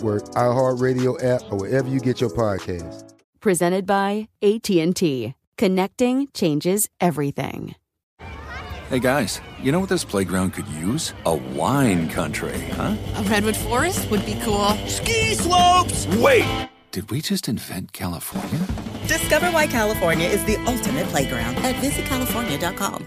iHeartRadio app, or wherever you get your podcasts. Presented by AT&T. Connecting changes everything. Hey guys, you know what this playground could use? A wine country, huh? A redwood forest would be cool. Ski slopes! Wait! Did we just invent California? Discover why California is the ultimate playground at visitcalifornia.com.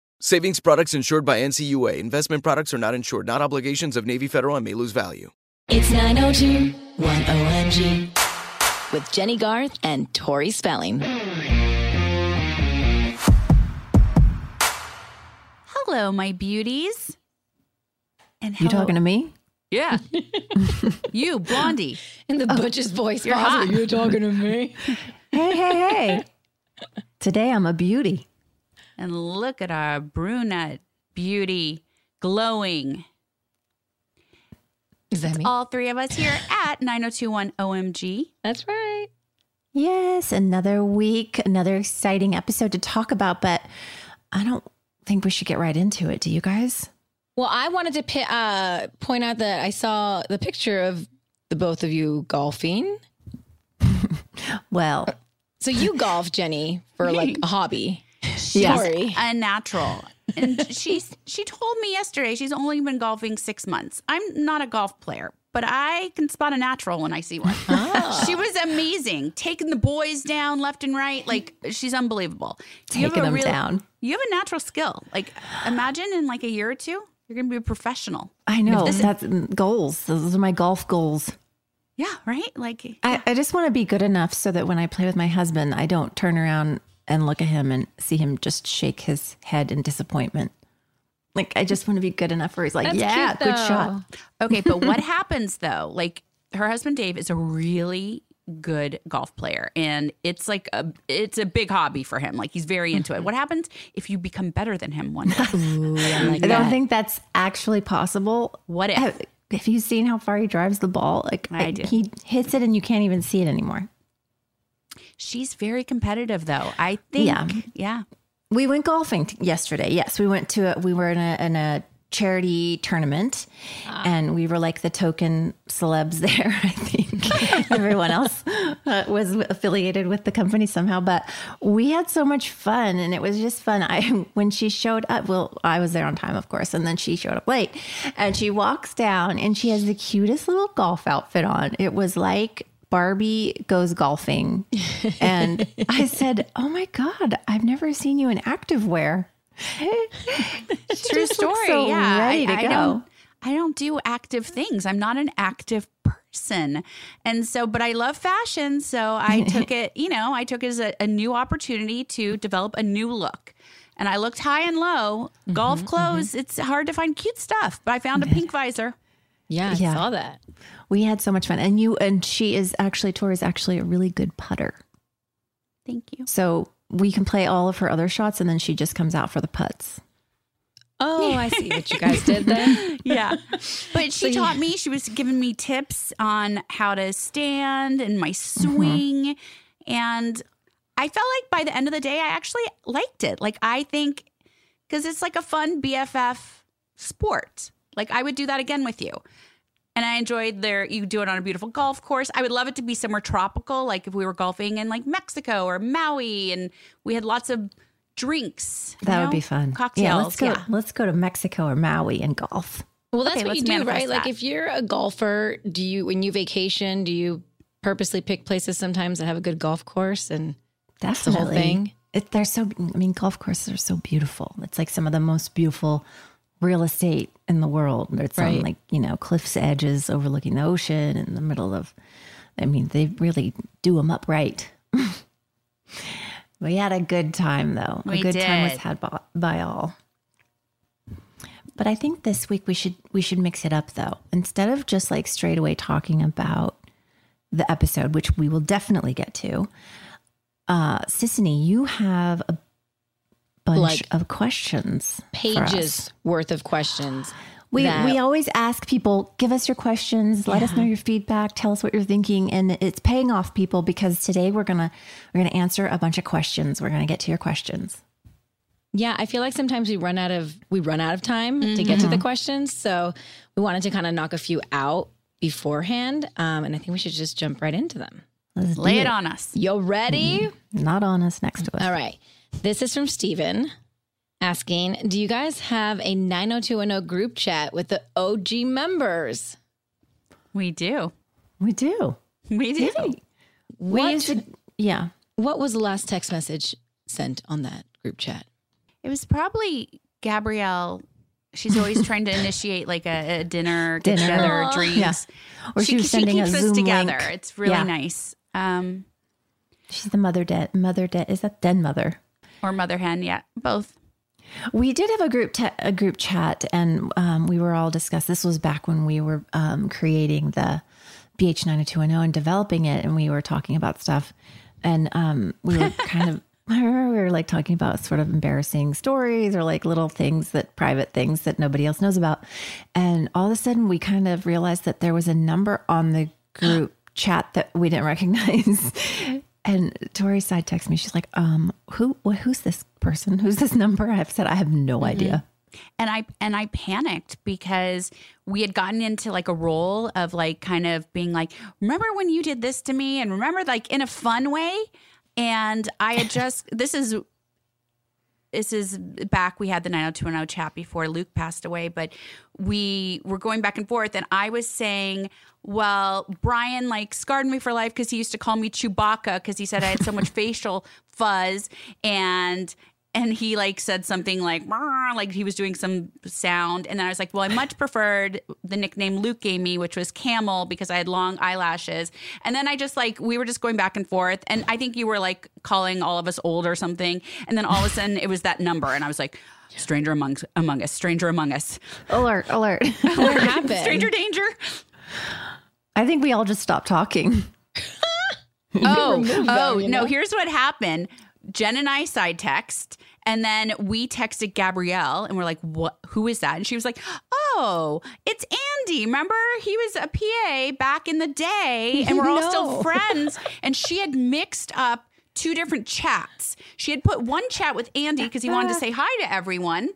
Savings products insured by NCUA. Investment products are not insured, not obligations of Navy Federal and may lose value. It's 902 1OMG with Jennie Garth and Tori Spelling. Hello, my beauties. And You talking to me? Yeah. you, Blondie. In the oh. butch's voice You're hot. You're talking to me. Hey, hey, hey. Today I'm a beauty. And look at our brunette beauty glowing. Is that me? All three of us here at 9021 OMG. That's right. Yes, another week, another exciting episode to talk about, but I don't think we should get right into it. Do you guys? Well, I wanted to pi- uh, point out that I saw the picture of the both of you golfing. Well, So you golf, Jennie, for like a hobby. Yes. Tori. A natural. And she's she told me yesterday she's only been golfing six months. I'm not a golf player, but I can spot a natural when I see one. She was amazing, taking the boys down left and right. Like she's unbelievable. You have Taking a them real- down. You have a natural skill. Like imagine in like a year or two, you're gonna be a professional. I know that's mm, goals. Those are my golf goals. Yeah, right. Like I, I just want to be good enough so that when I play with my husband, I don't turn around and look at him and see him just shake his head in disappointment. Like I just want to be good enough where he's like, That's "Yeah, cute, good shot." Okay, but what happens though? Like her husband Dave is a really good golf player and it's like a it's a big hobby for him. Like he's very into it. Mm-hmm. What happens if you become better than him one day? I don't think that's actually possible. What if? Have, have you seen how far he drives the ball? Like I do. he hits it and you can't even see it anymore. She's very competitive though. I think Yeah. yeah. We went golfing t- yesterday. Yes, we went to. A, we were in a in a charity tournament, and we were like the token celebs there. I think everyone else uh, was affiliated with the company somehow, but we had so much fun, and it was just fun. I when she showed up, well, I was there on time, of course, and then she showed up late, and she walks down, and she has the cutest little golf outfit on. It was like Barbie goes golfing. And I said, Oh my God, I've never seen you in activewear. True story. so yeah. ready to I, I go. don't I don't do active things. I'm not an active person. And so, but I love fashion. So I took it, you know, I took it as a, a new opportunity to develop a new look. And I looked high and low. Mm-hmm, Golf clothes, it's hard to find cute stuff, but I found a pink visor. Yeah, I Yeah. saw that. We had so much fun. And you, and she is actually, Tori's actually a really good putter. Thank you. So we can play all of her other shots and then she just comes out for the putts. Oh, I see what you guys did then. Yeah. But she So taught me, she was giving me tips on how to stand and my mm-hmm. swing. And I felt like by the end of the day, I actually liked it. Like, I think, because it's like a fun BFF sport. Like, I would do that again with you. And I enjoyed their, you do it on a beautiful golf course. I would love it to be somewhere tropical, like if we were golfing in like Mexico or Maui and we had lots of drinks. you That would be fun. Cocktails. Yeah, let's go. Let's go to Mexico or Maui and golf. Well, that's Okay, what you do, manifest right? Like if you're a golfer, do you when you vacation, do you purposely pick places sometimes that have a good golf course and that's the whole thing? It, they're so. I mean, golf courses are so beautiful. It's like some of the most beautiful real estate in the world. It's Right. on like you know cliffs edges overlooking the ocean in the middle of. I mean, they really do them up right. we had a good time though. We a good time was had by, by all. But I think this week we should we should mix it up though. Instead of just like straight away talking about the episode, which we will definitely get to. Uh, Sissany, you have a bunch Like of questions. Pages worth of questions. We that- we always ask people, give us your questions, let us know your feedback, tell us what you're thinking, and it's paying off people because today we're gonna we're gonna answer a bunch of questions. We're gonna get to your questions. Yeah, I feel like sometimes we run out of we run out of time to get to the questions, so we wanted to kind of knock a few out beforehand, um, and I think we should just jump right into them. Let's Lay do it on us. You ready? Not on us, next to us. All right. This is from Steven asking Do you guys have a 90210 group chat with the OG members? We do. We do. We do. We What, used to, yeah. what was the last text message sent on that group chat? It was probably Gabrielle. She's always trying to initiate like a, a dinner, Dinner. together, Aw. drinks. Yeah. Or she was sending a keeps us Zoom together. link. It's really Yeah. nice. Um, She's the mother debt. Mother debt is that dead mother. Or mother hen, yeah, both. We did have a group te- a group chat, and um, we were all discussed. This was back when we were um, creating the BH nine hundred two one zero and developing it, and we were talking about stuff, and um, we were kind of. I remember we were like talking about sort of embarrassing stories or like little things that private things that nobody else knows about. And all of a sudden we kind of realized that there was a number on the group chat that we didn't recognize. And Tori side texts me. She's like, um, who, wh- who's this person? Who's this number? I've said, I have no idea. and I and I panicked because we had gotten into like a role of like kind of being like, remember when you did this to me, and remember like in a fun way, and I had just this is this is back we had the 90210 chat before Luke passed away, but we were going back and forth, and I was saying. Well, Brian like scarred me for life because he used to call me Chewbacca because he said I had so much facial fuzz, and and he like said something like like he was doing some sound and then i was like well i much preferred the nickname luke gave me which was camel because i had long eyelashes and then i just like we were just going back and forth and i think you were like calling all of us old or something and then all of a sudden it was that number and i was like stranger among among us stranger among us Alert, alert. What happened? stranger danger I think we all just stopped talking. Oh, oh on, you no! Here's what happened. Jen and I side text, and then we texted Gabrielle, and we're like, "What? Who is that?" And she was like, "Oh, it's Andy. Remember, he was a PA back in the day, and we're all still friends." And she had mixed up two different chats. She had put one chat with Andy because he wanted to say hi to everyone.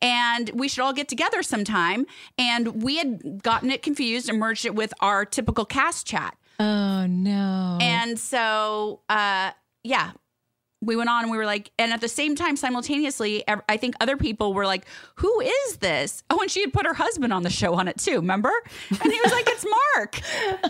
and we should all get together sometime. And we had gotten it confused and merged it with our typical cast chat. Oh no. And so, uh, yeah, we went on and we were like, and at the same time, simultaneously, I think other people were like, who is this? Oh, and she had put her husband on the show on it too, remember? And he was like, it's Mark.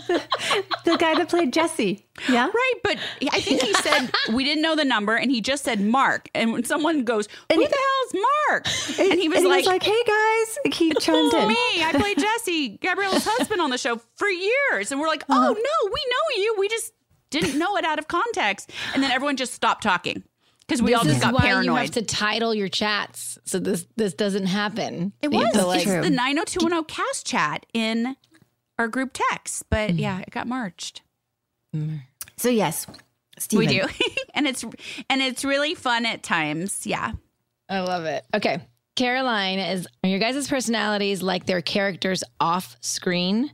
the guy that played Jesse. Yeah. Right. But I think he said, we didn't know the number and he just said Mark. And when someone goes, who the hell's Mark? And he was, And like, hey guys, he chimed in. me. I played Jesse, Gabriella's husband on the show for years. And we're like, Uh-huh. oh, no, we know you. We just didn't know it out of context. And then everyone just stopped talking because we this all just is got why paranoid. you have to title your chats so this this doesn't happen. it was. to, like- it's the 90210 cast chat in our group text. But Mm-hmm. yeah, it got merged. So yes, Steven. We do. and it's and it's really fun at times. Yeah. I love it. Okay. Caroline is are your guys' personalities like their characters off screen?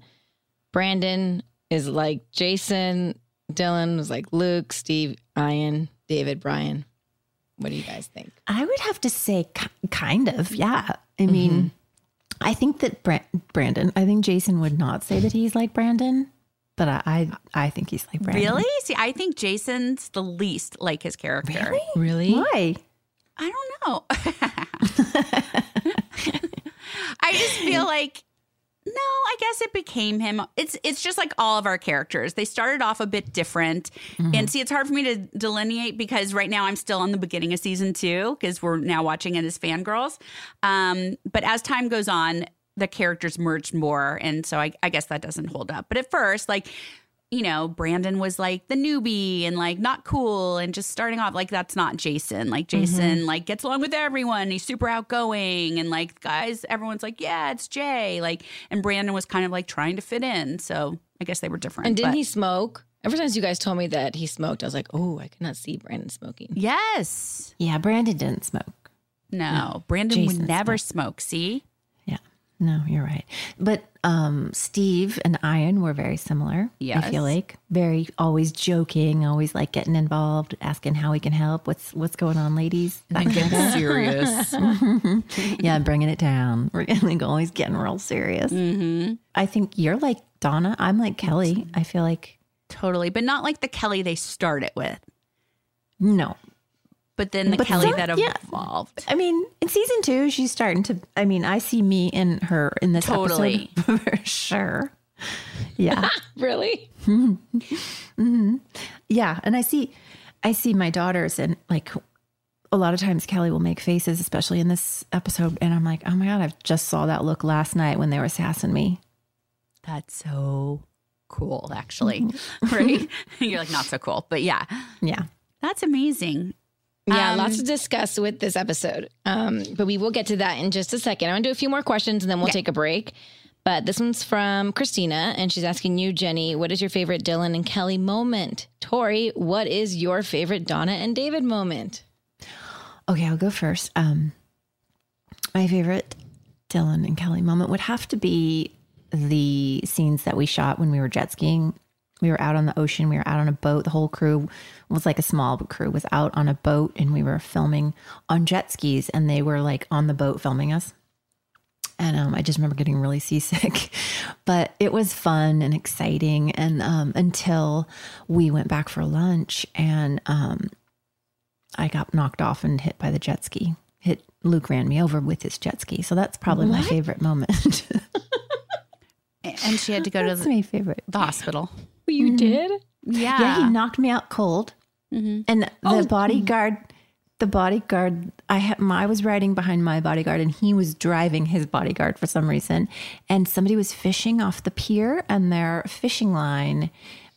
Brandon is like Jason, Dylan was like Luke, Steve, Ian, David, Brian. What do you guys think? I would have to say, ki- kind of, yeah. I mean, mm-hmm. I think that Bra- Brandon. I think Jason would not say that he's like Brandon, but I, I, I think he's like Brandon. Really? See, I think Jason's the least like his character. Really? Why? I don't know. I just feel like no, I guess it became him. It's it's just like all of our characters. They started off a bit different. And see, it's hard for me to delineate because right now I'm still on the beginning of season 2 because we're now watching it as fangirls. Um, but as time goes on, the characters merged more and so I, I guess that doesn't hold up. But at first, like you know, Brandon was like the newbie and like not cool and just starting off like that's not Jason. Like mm-hmm. Jason like gets along with everyone. He's super outgoing and like guys, everyone's like, yeah, it's Jay. Like, and Brandon was kind of like trying to fit in. So I guess they were different. And didn't but- he smoke? Ever since you guys told me that he smoked, I was like, oh, I cannot see Brandon smoking. Yes. Yeah, Brandon didn't smoke. No, Brandon Jason would never smoke. See? No, you're right. But um, Steve and Ian were very similar. Yeah. I feel like very always joking, always like getting involved, asking how we can help. What's what's going on, ladies? Kind of serious. yeah, bringing it down. We're like always getting real serious. mm-hmm. I think you're like Donna. I'm like Kelly. I feel like Totally. But not like the Kelly they started with, no. But then the But Kelly some- that yeah. evolved. I mean, in season two, she's starting to. I mean, I see me in her in this Totally. episode for sure. Yeah. Really? hmm Yeah, and I see, I see my daughters, and like a lot of times Kelly will make faces, especially in this episode, and I'm like, oh my god, I just saw that look last night when they were sassing me. That's so cool, actually. right? You're like, not so cool. But yeah, Yeah. that's amazing. Yeah, Um, lots to discuss with this episode. Um, but we will get to that in just a second. I'm gonna do a few more questions and then we'll take a break. But this one's from Christina, and she's asking you, Jennie, what is your favorite Dylan and Kelly moment? Tori, what is your favorite Donna and David moment? Okay, I'll go first. Um, my favorite Dylan and Kelly moment would have to be the scenes that we shot when we were jet skiing. We were out on the ocean. We were out on a boat. The whole crew was like a small crew was out on a boat, and we were filming on jet skis. And they were like on the boat filming us. And um, I just remember getting really seasick, but it was fun and exciting. And um, until we went back for lunch, and um, I got knocked off and hit by the jet ski. Hit Luke ran me over with his jet ski. So that's probably my favorite moment. And she had to go to the, my favorite. the hospital. You mm-hmm. did? Yeah. Yeah, he knocked me out cold. Mm-hmm. And the Oh. bodyguard, the bodyguard, I had, I was riding behind my bodyguard, and he was driving his bodyguard for some reason. And somebody was fishing off the pier, and their fishing line.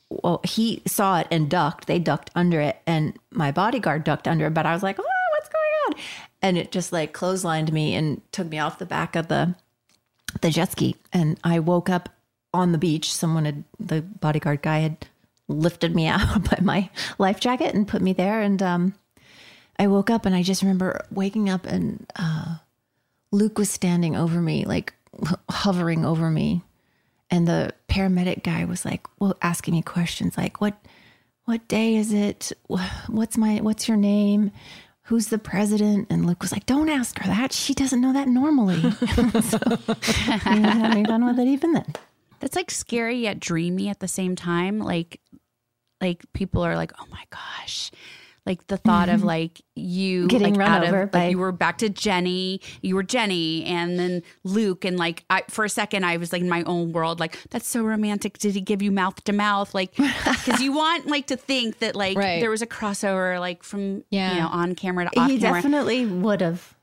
Well, he saw it and ducked. They ducked under it, and my bodyguard ducked under it. But I was like, "Oh, what's going on?" And it just like clotheslined me and took me off the back of the the jet ski and I woke up on the beach. Someone had the bodyguard guy had lifted me out by my life jacket and put me there. And um, I woke up and I just remember waking up and uh, Luke was standing over me, like hovering over me. And the paramedic guy was like, well, asking me questions like, what, what day is it? What's my, what's your name? who's the president? And Luke was like, don't ask her that. She doesn't know that normally. so having fun with it even then. That's like scary yet dreamy at the same time. Like, like people are like, oh my gosh. Like the thought of like you Mm-hmm. Getting like, run out of- over like, you were back to Jennie, you were Jennie, and then Luke, and like I for a second I was like in my own world, like that's so romantic. Did he give you mouth to mouth, like because you want like to think that like Right. there was a crossover, like from Yeah. you know on camera to off He camera. definitely would have.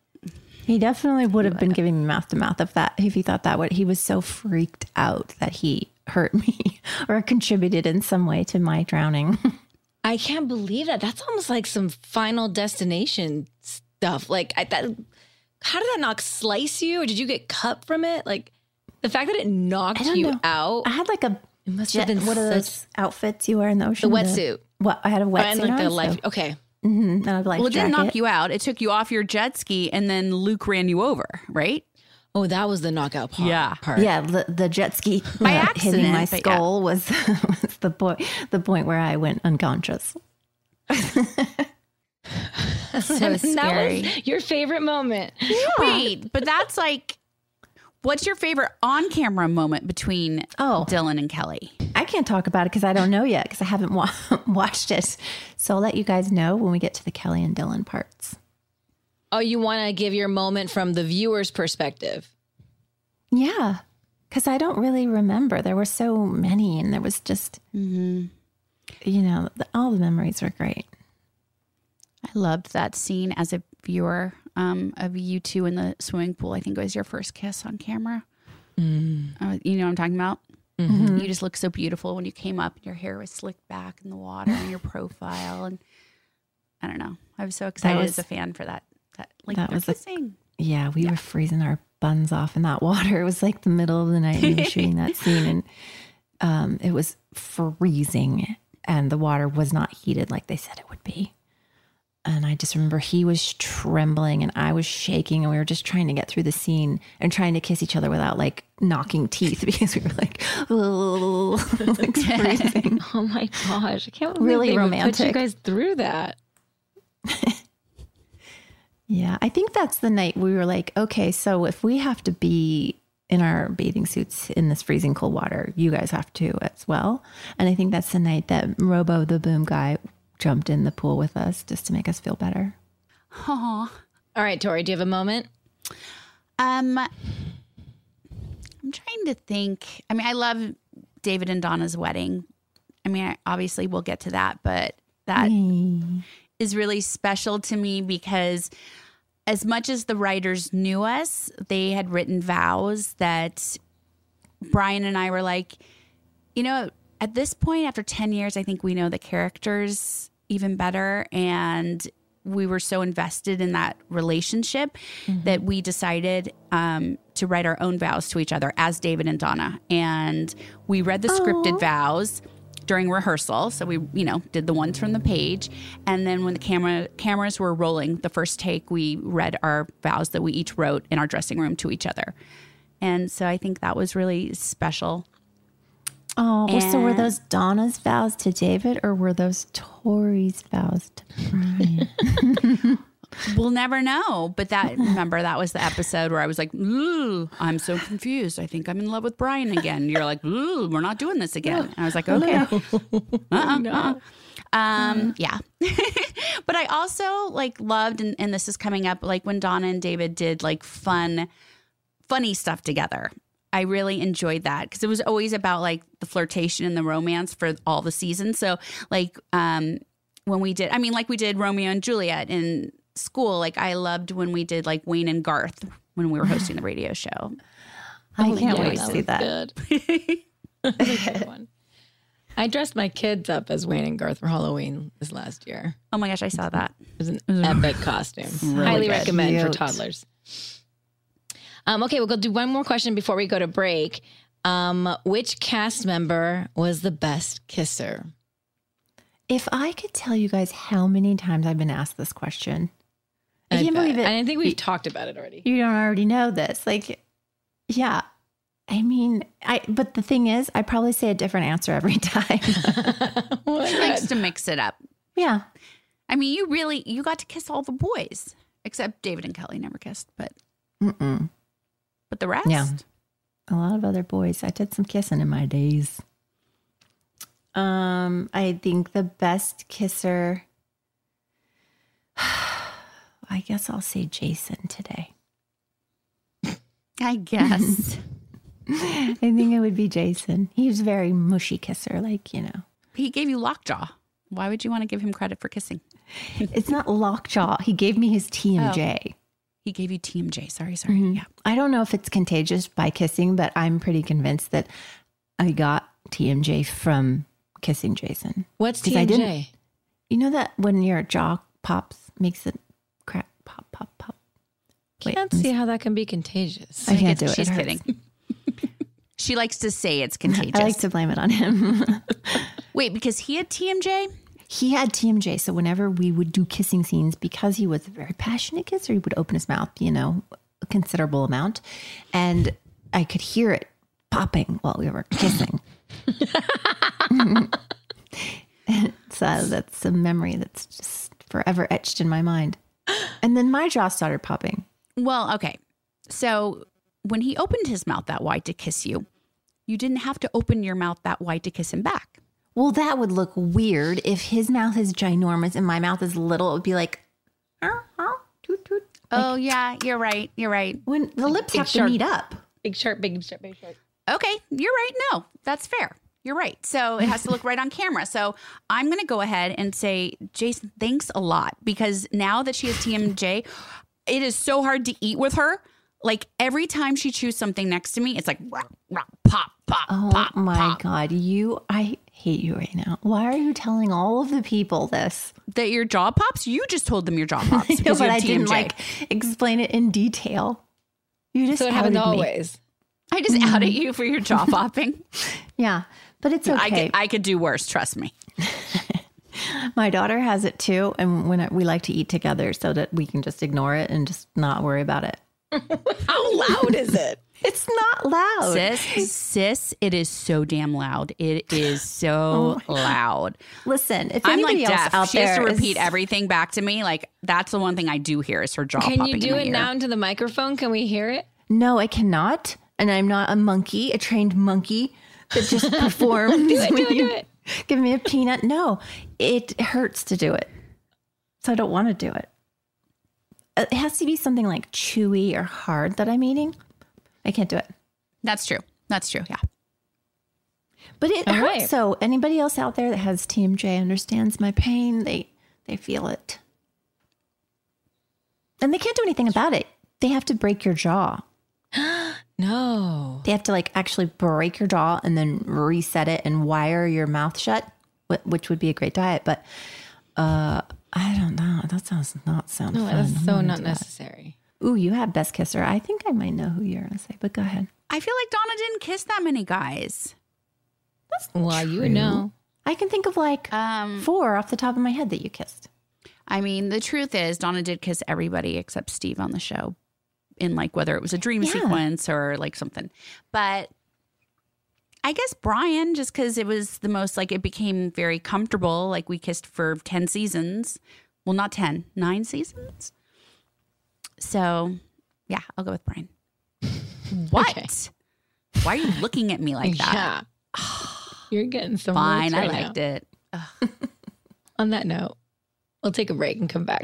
He definitely would have been giving me mouth to mouth if that if he thought that would. He was so freaked out that he hurt me or contributed in some way to my drowning. I can't believe that. That's almost like some final destination stuff. Like, I, that, how did that not slice you, or did you get cut from it? Like, the fact that it knocked you know. out. I had like a It must jet, have been what are those outfits you wear in the ocean? the wetsuit. What I had a oh, and wetsuit like the on, life. so- Okay. Mhm, and I had a life well, it didn't jacket. knock you out. It took you off your jet ski, and then Luke ran you over, right? Oh, that was the knockout part. Yeah. Part. Yeah, the, the jet ski By uh, hitting my accident, but yeah. skull was, was the point the point where I went unconscious. So And that scary. was your favorite moment. Wait, but that's like, what's your favorite on camera moment between Oh. Dylan and Kelly? I can't talk about it because I don't know yet because I haven't wa- watched it. So I'll let you guys know when we get to the Kelly and Dylan parts. Oh, you want to give your moment from the viewer's perspective. Yeah, because I don't really remember. There were so many, and there was just, Mm-hmm. you know, the, all the memories were great. I loved that scene as a viewer um, of you two in the swimming pool. I think it was your first kiss on camera. Uh, you know what I'm talking about? You just looked so beautiful when you came up. And your hair was slicked back in the water and your profile. And I don't know. I was so excited was- as a fan for that. That like that was a- kissing. Yeah, we were freezing our buns off in that water. It was like the middle of the night we were shooting that scene, and um, it was freezing, and the water was not heated like they said it would be. And I just remember he was trembling and I was shaking, and we were just trying to get through the scene and trying to kiss each other without like knocking teeth because we were like, like freezing. Oh my gosh. I can't Really put you guys through that. Yeah, I think that's the night we were like, okay, so if we have to be in our bathing suits in this freezing cold water, you guys have to as well. And I think that's the night that Robo the boom guy jumped in the pool with us just to make us feel better. Aw. All right, Tori, do you have a moment? Um, I'm trying to think. I mean, I love David and Donna's wedding. I mean, I, obviously we'll get to that, but that is really special to me because as much as the writers knew us, they had written vows that Brian and I were like, you know, at this point, after 10 years, I think we know the characters even better. And we were so invested in that relationship that we decided um, to write our own vows to each other as David and Donna. And we read the scripted vows during rehearsal. So we, you know, did the ones from the page. And then when the camera cameras were rolling, the first take, we read our vows that we each wrote in our dressing room to each other. And so I think that was really special. Oh, well, so were those Donna's vows to David or were those Tori's vows to Brian? We'll never know. But that, remember, that was the episode where I was like, Ooh, I'm so confused. I think I'm in love with Brian again. You're like, Ooh, we're not doing this again. And I was like, okay. Uh-uh, uh-uh. Um, yeah. but I also like loved, and, and this is coming up, like when Donna and David did like fun, funny stuff together. I really enjoyed that because it was always about like the flirtation and the romance for all the seasons. So like um when we did I mean like we did Romeo and Juliet in school, like I loved when we did like Wayne and Garth when we were hosting the radio show. I Oh, can't yeah, wait to see that. Good. That was a good one. I dressed my kids up as Wayne and Garth for Halloween this last year. Oh my gosh, I saw that. It was an epic costume. really Highly good. recommend for toddlers. Um, okay, we'll go do one more question before we go to break. Um, which cast member was the best kisser? If I could tell you guys how many times I've been asked this question, I, can't bet. believe it. I think we've talked about it already. you don't already know this. Like, yeah. I mean, I but the thing is, I probably say a different answer every time. She likes to mix it up. yeah. I I mean, you really you got to kiss all the boys except David and Kelly never kissed, but Mm-mm. But the rest. Yeah. A lot of other boys. I did some kissing in my days. Um, I think the best kisser. I guess I'll say Jason today. I guess. I think it would be Jason. He was a very mushy kisser, like, you know. he gave you lockjaw. Why would you want to give him credit for kissing? It's not lockjaw. He gave me his TMJ. He gave you TMJ. Sorry, sorry. Mhm. Yeah. I don't know if it's contagious by kissing, but I'm pretty convinced that I got TMJ from kissing Jason. What's I didn't- TMJ? You know that when your jaw pops, makes it crack, pop, pop, pop. Wait, Can't see how that can be contagious. I can't do it. She's It kidding. she likes to say it's contagious. I like to blame it on him. Wait, because he had TMJ? He had TMJ, so whenever we would do kissing scenes, because he was a very passionate kisser, he would open his mouth, you know, a considerable amount, and I could hear it popping while we were kissing. so that's a memory that's just forever etched in my mind. And then my jaw started popping. Well, okay. So when he opened his mouth that wide to kiss you, you didn't have to open your mouth that wide to kiss him back. Well, that would look weird if his mouth is ginormous and my mouth is little. It would be like, uh, uh, toot, toot. Oh, yeah, you're right. You're right. when the lips big have shark. to meet up. Big shark, big shark, big shark. Okay, you're right. No, that's fair. You're right. So it has to look right on camera. So I'm going to go ahead and say, Jason, thanks a lot because now that she has TMJ, it is so hard to eat with her. Like every time she chews something next to me, it's like rah, rah, pop, pop, Oh pop, my pop. God. You, I hate you right now. Why are you telling all of the people this? That your jaw pops? You just told them your jaw pops. No, because but have I didn't like explain it in detail. You just So it happens always. I just mm-hmm. outed you for your jaw popping. Yeah, but it's I, okay. could, I could do worse, trust me. My daughter has it too, and when I, we like to eat together, so that we can just ignore it and just not worry about it. How loud is it? It's not loud. Sis, sis, it is so damn loud. It is so oh loud. Listen, if I'm anybody like else deaf. out She has there to is- repeat everything back to me. Like that's the one thing I do hear is her jaw Can popping you do in my it ear. now into the microphone? Can we hear it? No, I cannot, and I'm not a monkey, a trained monkey that just performs. Do it, do it, do it. Give me a peanut. No, it hurts to do it, so I don't want to do it. It has to be something like chewy or hard that I'm eating. I can't do it. That's true. That's true. Yeah. But it All hurts. right. So anybody else out there that has TMJ understands my pain. They they feel it, and they can't do anything about it. They have to break your jaw. No. They have to like actually break your jaw and then reset it and wire your mouth shut, which would be a great diet. But uh, I don't know. That sounds not sound No, fun. that's so not do that. necessary. Ooh, you have best kisser. I think I might know who you're gonna say, but go ahead. I feel like Donna didn't kiss that many guys. That's well, you True. know. I can think of like Um, four off the top of my head that you kissed. I mean, the truth is, Donna did kiss everybody except Steve on the show, in like whether it was a dream Yeah. sequence or like something. But I guess Brian, just because it was the most like it became very comfortable. Like we kissed for ten seasons. Well, not ten, nine seasons. So, yeah, I'll go with Brian. What? Okay. Why are you looking at me like that? Yeah. You're getting some Fine, looks I liked now. it. On that note, we'll take a break and come back.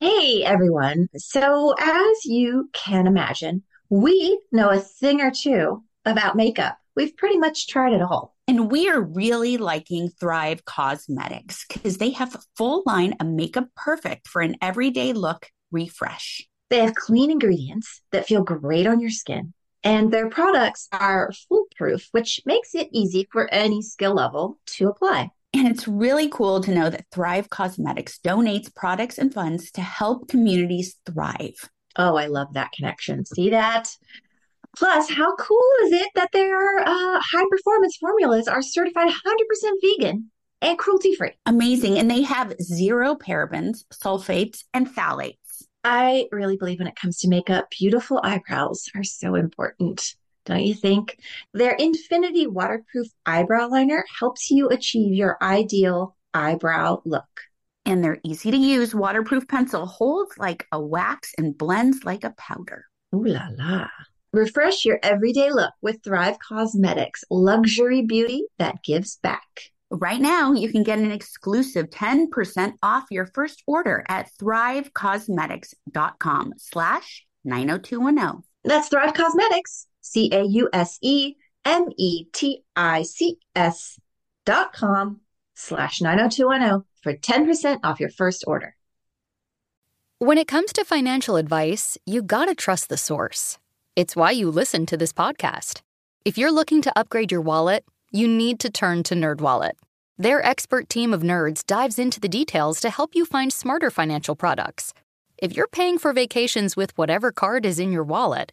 Hey everyone. So, as you can imagine, we know a thing or two about makeup. We've pretty much tried it all. And we are really liking Thrive Causemetics because they have a full line of makeup perfect for an everyday look refresh. They have clean ingredients that feel great on your skin, and their products are foolproof, which makes it easy for any skill level to apply. And it's really cool to know that Thrive Causemetics donates products and funds to help communities thrive. Oh, I love that connection. See that? Plus, how cool is it that their uh, high performance formulas are certified 100% vegan and cruelty free? Amazing. And they have zero parabens, sulfates, and phthalates. I really believe when it comes to makeup, beautiful eyebrows are so important. Don't you think? Their Infinity Waterproof Eyebrow Liner helps you achieve your ideal eyebrow look. And their easy to use waterproof pencil holds like a wax and blends like a powder. Ooh la la. Refresh your everyday look with Thrive Causemetics luxury beauty that gives back. Right now, you can get an exclusive 10% off your first order at thrivecausemetics.com slash 90210. That's Thrive Causemetics, C A U S E M E T I C S dot com slash 90210 for 10% off your first order. When it comes to financial advice, you gotta trust the source. It's why you listen to this podcast. If you're looking to upgrade your wallet, you need to turn to NerdWallet. Their expert team of nerds dives into the details to help you find smarter financial products. If you're paying for vacations with whatever card is in your wallet,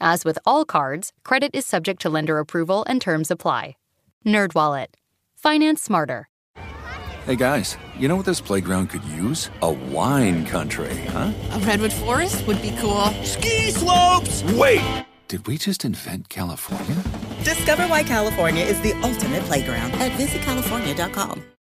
As with all cards, credit is subject to lender approval and terms apply. NerdWallet. Finance smarter. Hey guys, you know what this playground could use? A wine country, huh? A redwood forest would be cool. Ski slopes! Wait! Did we just invent California? Discover why California is the ultimate playground at visitcalifornia.com.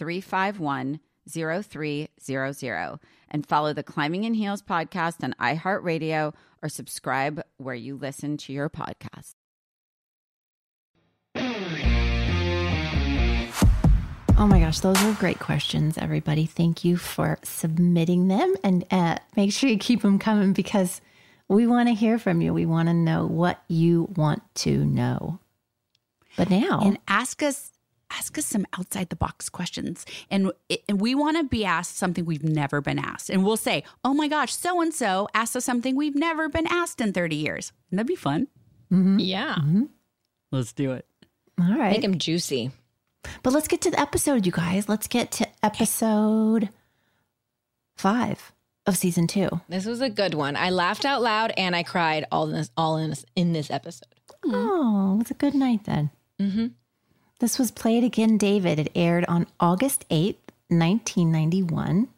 351 0300 and follow the Climbing in Heels podcast on iHeartRadio or subscribe where you listen to your podcast. Oh my gosh, those were great questions, everybody. Thank you for submitting them and uh, make sure you keep them coming because we want to hear from you. We want to know what you want to know. But now, and ask us ask us some outside the box questions and and we want to be asked something we've never been asked and we'll say oh my gosh so and so asked us something we've never been asked in 30 years and that'd be fun Yeah. let's do it all right. Make them juicy. But let's get to the episode, you guys. Let's get to episode five of season two. This was a good one. I laughed out loud and I cried all in this all in this, in this episode. Oh, it was a good night then. Mm-hmm. This was Play It Again, David. It aired on August 8th, 1991.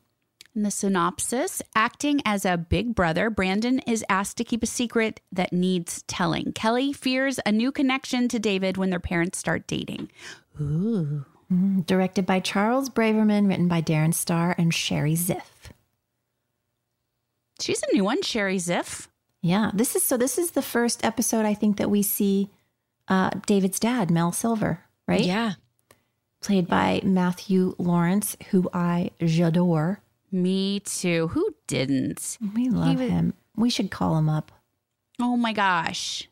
In the synopsis, acting as a big brother, Brandon is asked to keep a secret that needs telling. Kelly fears a new connection to David when their parents start dating. Ooh. Mm, directed by Charles Braverman, written by Darren Star and Sherry Ziff. She's a new one, Sherry Ziff. Yeah, this is so. This is the first episode I think that we see uh, David's dad, Mel Silver, right? Yeah. Played by Matthew Laurance, who I j'adore. Me too. Who didn't? We love was- him. We should call him up. Oh my gosh.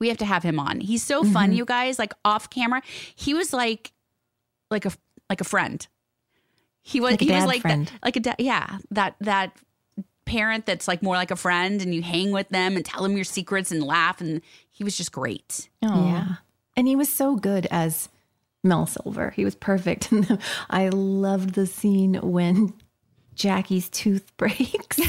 We have to have him on. He's so fun, Mhm. you guys, like off camera. He was like like a like a friend. He was Like a he was like friend. That, like a dad yeah, that that parent that's like more like a friend and you hang with them and tell them your secrets and laugh and he was just great. Yeah. And he was so good as Mel Silver. He was perfect. And I loved the scene when Jackie's tooth breaks.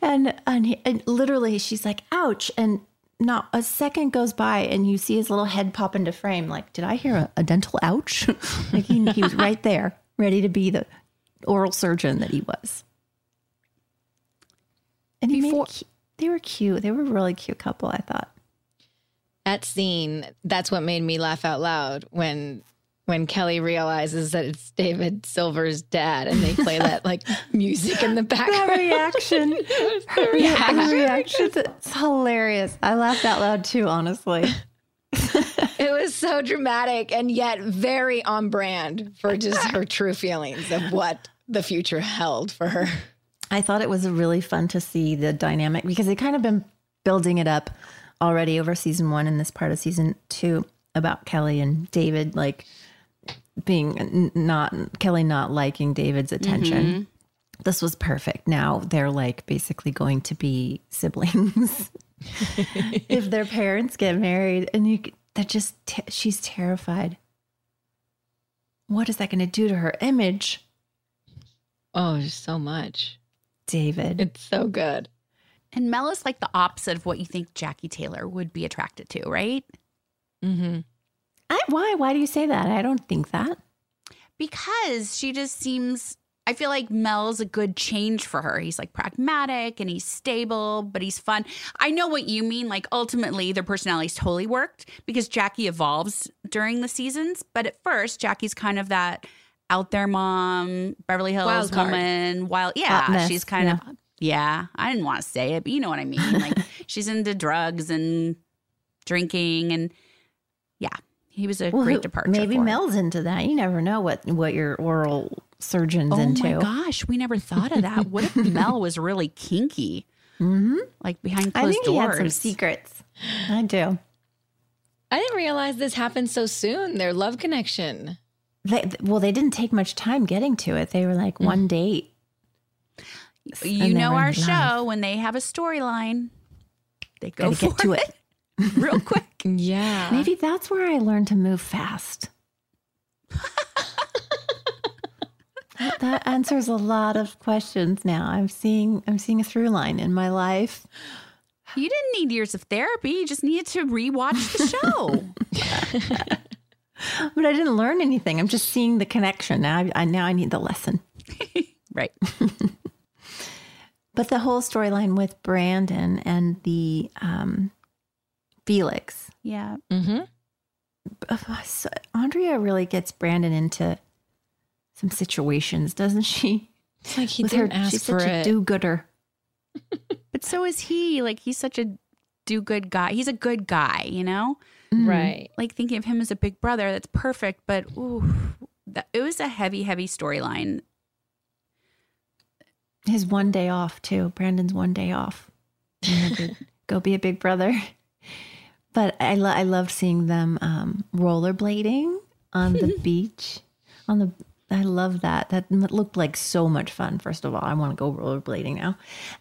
and and, he, and literally she's like, ouch. And not a second goes by and you see his little head pop into frame. Like, did I hear a, a dental ouch? like he, he was right there, ready to be the oral surgeon that he was. And he Before, made, they were cute. They were a really cute couple, I thought. That scene, that's what made me laugh out loud when when Kelly realizes that it's David Silver's dad and they play that like music in the background. That reaction. Her reaction. reaction. It's hilarious. I laughed out loud too, honestly. it was so dramatic and yet very on brand for just her true feelings of what the future held for her. I thought it was really fun to see the dynamic because they kind of been building it up already over season one and this part of season two about Kelly and David, like being not Kelly not liking David's attention. Mm-hmm. This was perfect. Now they're like basically going to be siblings if their parents get married, and you that just she's terrified. What is that going to do to her image? Oh, so much. David. It's so good. And Mel is like the opposite of what you think Jackie Taylor would be attracted to, right? Mm-hmm. I, why? Why do you say that? I don't think that. Because she just seems. I feel like Mel's a good change for her. He's like pragmatic and he's stable, but he's fun. I know what you mean. Like ultimately, their personalities totally worked because Jackie evolves during the seasons. But at first, Jackie's kind of that out there mom, Beverly Hills wild woman, wild. Yeah, she's kind yeah. of. Yeah, I didn't want to say it, but you know what I mean. Like she's into drugs and drinking, and yeah, he was a well, great departure. Maybe Mel's into that. You never know what what your oral surgeon's oh into. Oh my gosh, we never thought of that. what if Mel was really kinky? Mm-hmm. Like behind closed I think doors. he had some secrets. I do. I didn't realize this happened so soon. Their love connection. They, well, they didn't take much time getting to it. They were like mm. one date. You know our show when they have a storyline, they go Gotta get to it. real quick. yeah. Maybe that's where I learned to move fast. that, that answers a lot of questions now. I'm seeing I'm seeing a through line in my life. You didn't need years of therapy. You just needed to rewatch the show. but I didn't learn anything. I'm just seeing the connection. Now I, I now I need the lesson. right. But the whole storyline with Brandon and the um, Felix. Yeah. Mm-hmm. So Andrea really gets Brandon into some situations, doesn't she? It's like he With didn't her, ask she's for such it. a do-gooder. but so is he. Like he's such a do-good guy. He's a good guy, you know. Mm-hmm. Right. Like thinking of him as a big brother, that's perfect. But ooh, that, it was a heavy, heavy storyline. His one day off too. Brandon's one day off. go be a big brother. But I, lo- I loved seeing them um, rollerblading on the beach. On the, I love that. That looked like so much fun. First of all, I want to go rollerblading now.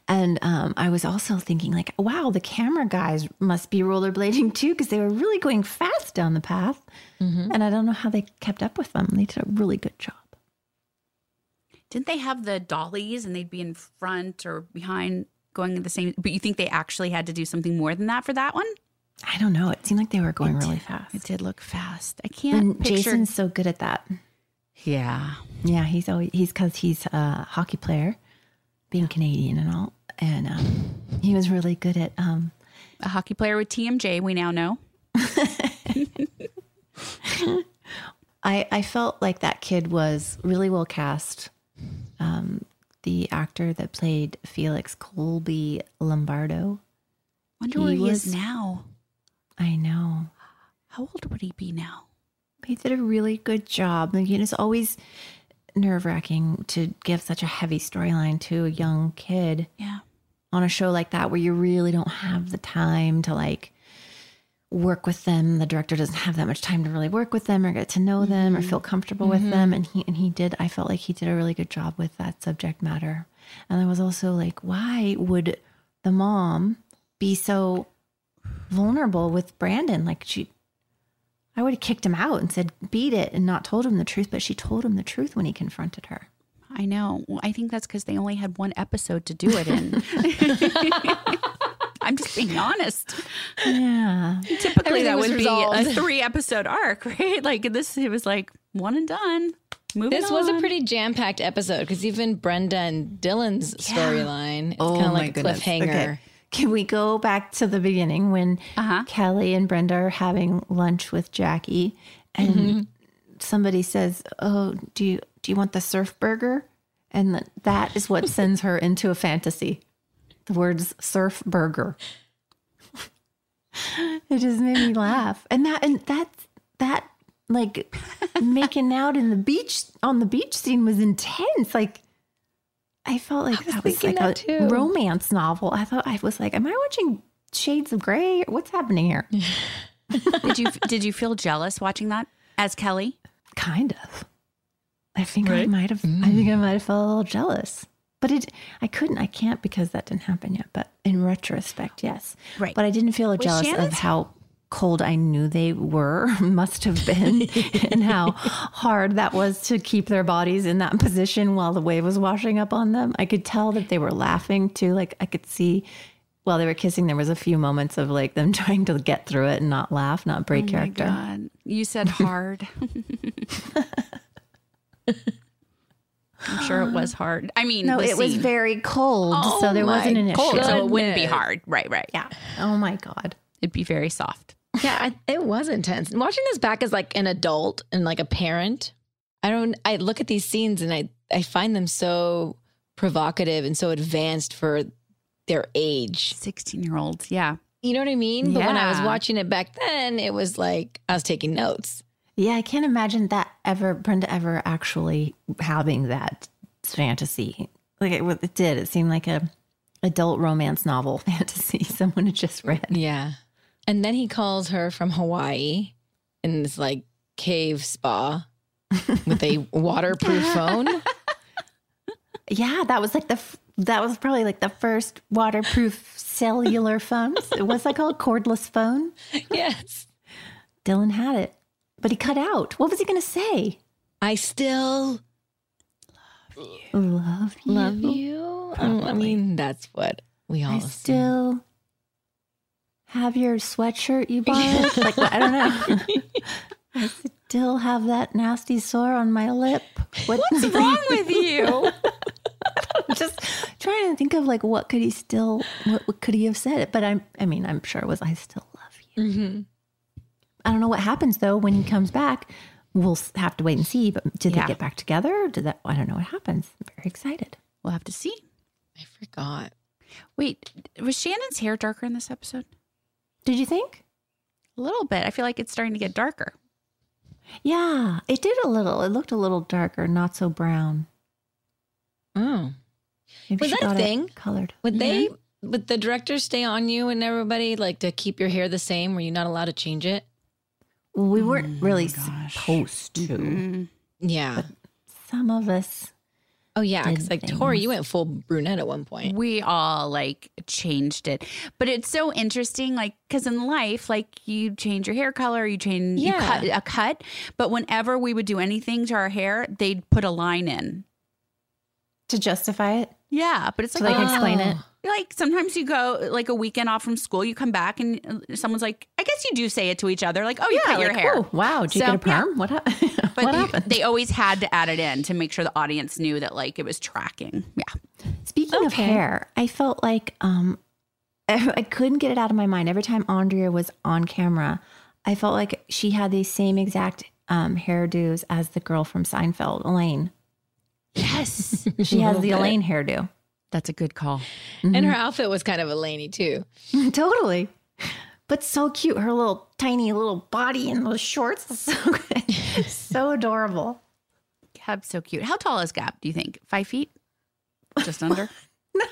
And um, I was also thinking, like, wow, the camera guys must be rollerblading too, because they were really going fast down the path. Mm-hmm. And I don't know how they kept up with them. They did a really good job. Didn't they have the dollies and they'd be in front or behind going the same? But you think they actually had to do something more than that for that one? I don't know. It seemed like they were going it really did, fast. It did look fast. I can't. And picture... Jason's so good at that. Yeah, yeah. He's always he's because he's a hockey player, being Canadian and all, and um, he was really good at um, a hockey player with TMJ. We now know. I I felt like that kid was really well cast. Um, the actor that played Felix Colby Lombardo. Wonder he where he was, is now. I know. How old would he be now? He did a really good job. Like, it's always nerve wracking to give such a heavy storyline to a young kid. Yeah. On a show like that where you really don't have the time to like work with them. The director doesn't have that much time to really work with them or get to know mm-hmm. them or feel comfortable mm-hmm. with them. And he and he did. I felt like he did a really good job with that subject matter. And I was also like, why would the mom be so vulnerable with Brandon. Like she, I would have kicked him out and said, beat it, and not told him the truth. But she told him the truth when he confronted her. I know. Well, I think that's because they only had one episode to do it in. I'm just being honest. Yeah. Typically, Everything that was would be a three episode arc, right? Like this, it was like one and done. Moving This was a pretty jam packed episode because even Brenda and Dylan's storyline, it's Oh kind of like a goodness. cliffhanger. Okay. Can we go back to the beginning when Uh-huh. Kelly and Brenda are having lunch with Jackie and Mm-hmm. somebody says, "Oh, do you do you want the surf burger?" And that is what sends her into a fantasy. The words surf burger. it just made me laugh. And that and that that like making out in the beach on the beach scene was intense. Like I felt like that was like that a too. romance novel. I thought I was like, am I watching Shades of Grey? What's happening here? did you did you feel jealous watching that as Kelly? Kind of. I think I might have. I mm. think I might have felt a little jealous, but it. I couldn't. I can't because that didn't happen yet. But in retrospect, yes. Right. But I didn't feel jealous of how cold I knew they were, must have been, and how hard that was to keep their bodies in that position while the wave was washing up on them. I could tell that they were laughing too. Like I could see. While they were kissing, there was a few moments of like them trying to get through it and not laugh, not break Oh character. God. You said hard. I'm sure it was hard. I mean, No, the it was very cold, so Oh there wasn't my an issue. cold, so it wouldn't be hard. Right, right. Yeah. Oh my god. It'd be very soft. Yeah, I, it was intense. And Watching this back as like an adult and like a parent, I don't. I look at these scenes and I I find them so provocative and so advanced for their age. 16 year olds. Yeah. You know what I mean? But when I was watching it back then, it was like I was taking notes. Yeah, I can't imagine that ever Brenda ever actually having that fantasy. Like it, it did. It seemed like a adult romance novel fantasy someone had just read. Yeah. And then he calls her from Hawaii in this like cave spa with a waterproof phone. Yeah, that was like the that was probably like the first waterproof cellular phones. It was like a cordless phone. Yes. Dylan had it, but he cut out. What was he going to say? I still Love you. love you. Um, I mean, that's what we all I assume. still have your sweatshirt you bought. like I don't know. I still have that nasty sore on my lip. What- What's wrong with you? Just trying to think of like what could he still what, what could he have said? But I'm I mean I'm sure it was I still love you. Mm-hmm. I don't know what happens though when he comes back. We'll have to wait and see. But did Yeah. they get back together? Did that? I don't know what happens. I'm very excited. We'll have to see. I forgot. Wait, was Shannon's hair darker in this episode? Did you think? A little bit. I feel like it's starting to get darker. Yeah, it did a little. It looked a little darker, not so brown. Oh. Maybe Was she that a got it thing? Colored. Would they mm-hmm. would the directors stay on you and everybody like to keep your hair the same? Were you not allowed to change it? Well, we weren't really supposed to. Mm-hmm. Yeah. Some of us. Oh yeah, because like Tori, you went full brunette at one point. We all like changed it. But it's so interesting, like, because in life, like, you change your hair color, you change you Yeah. cut a cut. But whenever we would do anything to our hair, they'd put a line in. To justify it? Yeah, but it's So like they can explain it? Like sometimes you go like a weekend off from school, you come back and someone's like, I guess you do say it to each other, like, "Oh, you cut your hair." "Oh, wow, did you get a yeah. perm? What, hap- But what you- happened? they always had to add it in to make sure the audience knew that like it was tracking. Yeah. Speaking of hair, I felt like um, I, I couldn't get it out of my mind. Every time Andrea was on camera, I felt like she had the same exact um, hairdos as the girl from Seinfeld, Elaine. Yes. She has the Elaine hairdo. That's a good call. And her outfit was kind of a laney too. totally. But so cute. Her little tiny little body and those shorts. So good. so adorable. Gab's so cute. How tall is Gab, do you think? Five feet? Just under? no.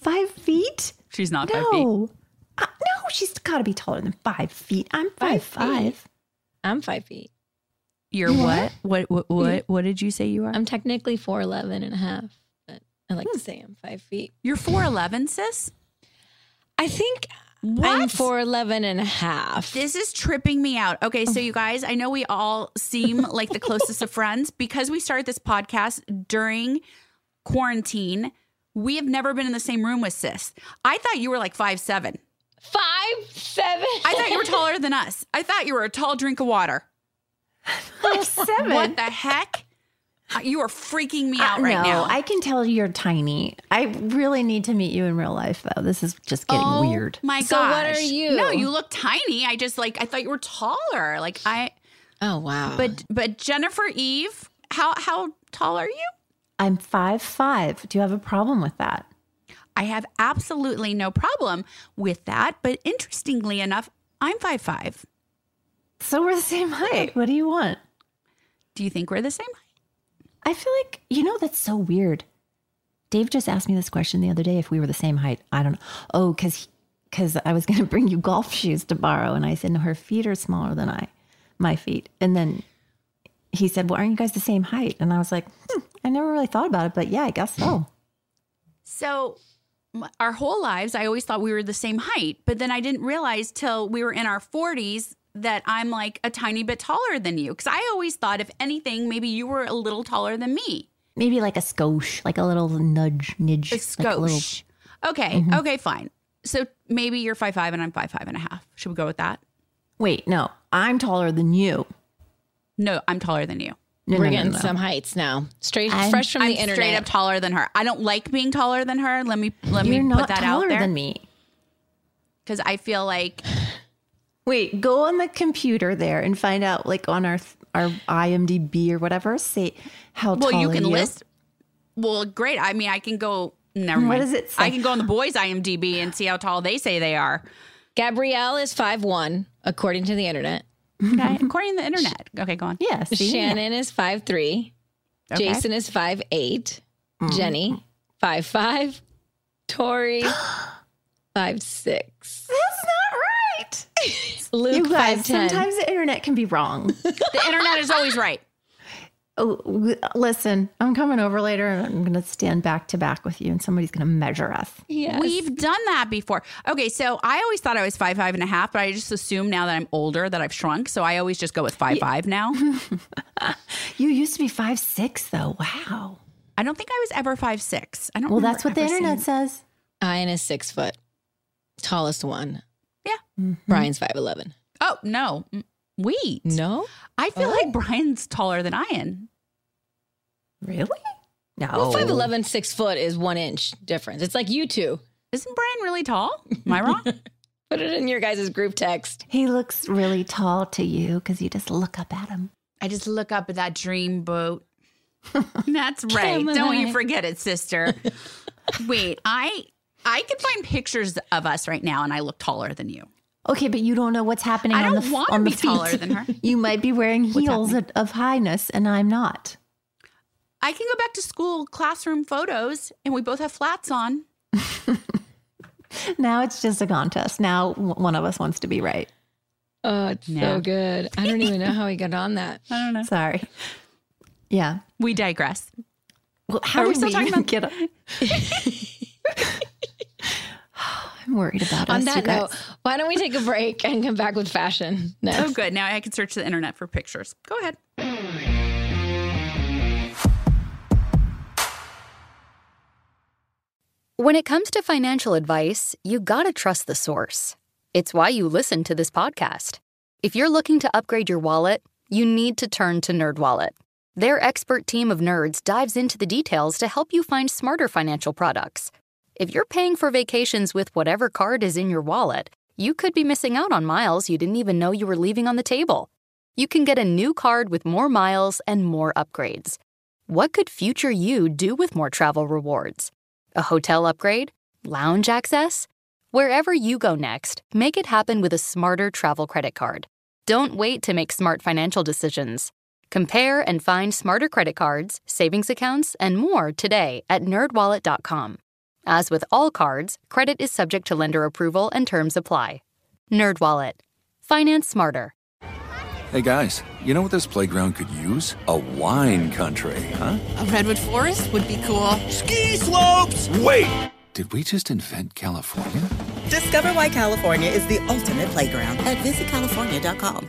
Five feet? She's not five feet. No. Uh, no, she's got to be taller than five feet. I'm five five. feet. I'm five feet. You're what? What what what, what did you say you are? I'm technically 4'11 and a half, but I like to say I'm five feet. You're 4'11, sis? I think I'm What? 4'11 and a half. This is tripping me out. Okay, so oh. you guys, I know we all seem like the closest of friends because we started this podcast during quarantine. We have never been in the same room with sis. I thought you were like five seven. Five seven. I thought you were taller than us. I thought you were a tall drink of water. Five seven. What the heck? Uh, You are freaking me out Uh, right no, now. I can tell you're tiny. I really need to meet you in real life, though. This is just getting oh, weird. My So gosh. what are you? No, you look tiny. I just like I thought you were taller. Like I Oh wow. but but Jennifer Eve, how how tall are you? I'm five five. Do you have a problem with that? I have absolutely no problem with that. But interestingly enough, I'm five five. So we're the same height. What do you want? Do you think we're the same height? I feel like you know that's so weird. Dave just asked me this question the other day if we were the same height. I don't know. Oh, because because I was going to bring you golf shoes to borrow, and I said no, her feet are smaller than I, my feet. And then he said, "Well, aren't you guys the same height?" And I was like, hmm, I never really thought about it, but yeah, I guess so. So our whole lives, I always thought we were the same height, but then I didn't realize till we were in our 40s that I'm like a tiny bit taller than you. Because I always thought, if anything, maybe you were a little taller than me. Maybe like a skosh, like a little nudge, nidge, A like a little- skosh. Okay, Mhm. okay, fine. So maybe you're five five and I'm five five and a half. Should we go with that? Wait, no, I'm taller than you. No, I'm taller than you. No, We're no, no, getting no. some heights now. Straight I'm- fresh from I'm the internet. straight up taller than her. I don't like being taller than her. Let me let You're me not put that taller out there than me. because I feel like Wait, go on the computer there and find out, like on our our IMDb or whatever. Say how well, tall you are Well, you can list. Well, great. I mean, I can go. Never What mind. does it say? I can go on the boys' IMDb and see how tall they say they are. Gabrielle is five one, according to the internet. Okay, according to the internet. Okay, go on. Yeah, see? Shannon is five three. Okay. Jason is five eight. Mm. Jennie five five. Tori five six. That's not right. Luke you guys, five ten. sometimes the internet can be wrong. The internet is always right. oh, listen, I'm coming over later and I'm going to stand back to back with you, and somebody's going to measure us. Yes. We've done that before. Okay, so I always thought I was five five and a half, but I just assume now that I'm older that I've shrunk. So I always just go with five five now. You used to be five six, though. Wow. I don't think I was ever five six. I don't. Well, that's what the internet seeing- says. Ian is six foot. Tallest one. Yeah. Mm-hmm. Brian's five eleven. Oh no, Mm, wait. No. I feel like Brian's taller than I am. Really? No. Well, five eleven, six foot is one inch difference. It's like you two. Isn't Brian really tall? Am I wrong? Put it in your guys' group text. He looks really tall to you because you just look up at him. I just look up at that dream boat. That's right. Don't you forget it, sister. Wait, I I could find pictures of us right now, and I look taller than you. Okay, but you don't know what's happening I on don't the f- wanna on the be taller than her. You might be wearing heels of, of highness, and I'm not. I can go back to school classroom photos, and we both have flats on. Now it's just a contest. Now one of us wants to be right. Oh, it's Yeah. so good. I don't even know how he got on that. I don't know. Sorry. Yeah. We digress. Well, how Are we did still we talking about- get up? I'm worried about it. On us. that you guys. note, why don't we take a break and come back with fashion oh, next? Oh, good. Now I can search the internet for pictures. Go ahead. When it comes to financial advice, you gotta trust the source. It's why you listen to this podcast. If you're looking to upgrade your wallet, you need to turn to NerdWallet. Their expert team of nerds dives into the details to help you find smarter financial products. If you're paying for vacations with whatever card is in your wallet, you could be missing out on miles you didn't even know you were leaving on the table. You can get a new card with more miles and more upgrades. What could future you do with more travel rewards? A hotel upgrade? Lounge access? Wherever you go next, make it happen with a smarter travel credit card. Don't wait to make smart financial decisions. Compare and find smarter credit cards, savings accounts, and more today at nerdwallet.com. As with all cards, credit is subject to lender approval and terms apply. NerdWallet. Finance smarter. Hey guys, you know what this playground could use? A wine country, huh? A redwood forest would be cool. Ski slopes! Wait! Did we just invent California? Discover why California is the ultimate playground at visitcalifornia.com.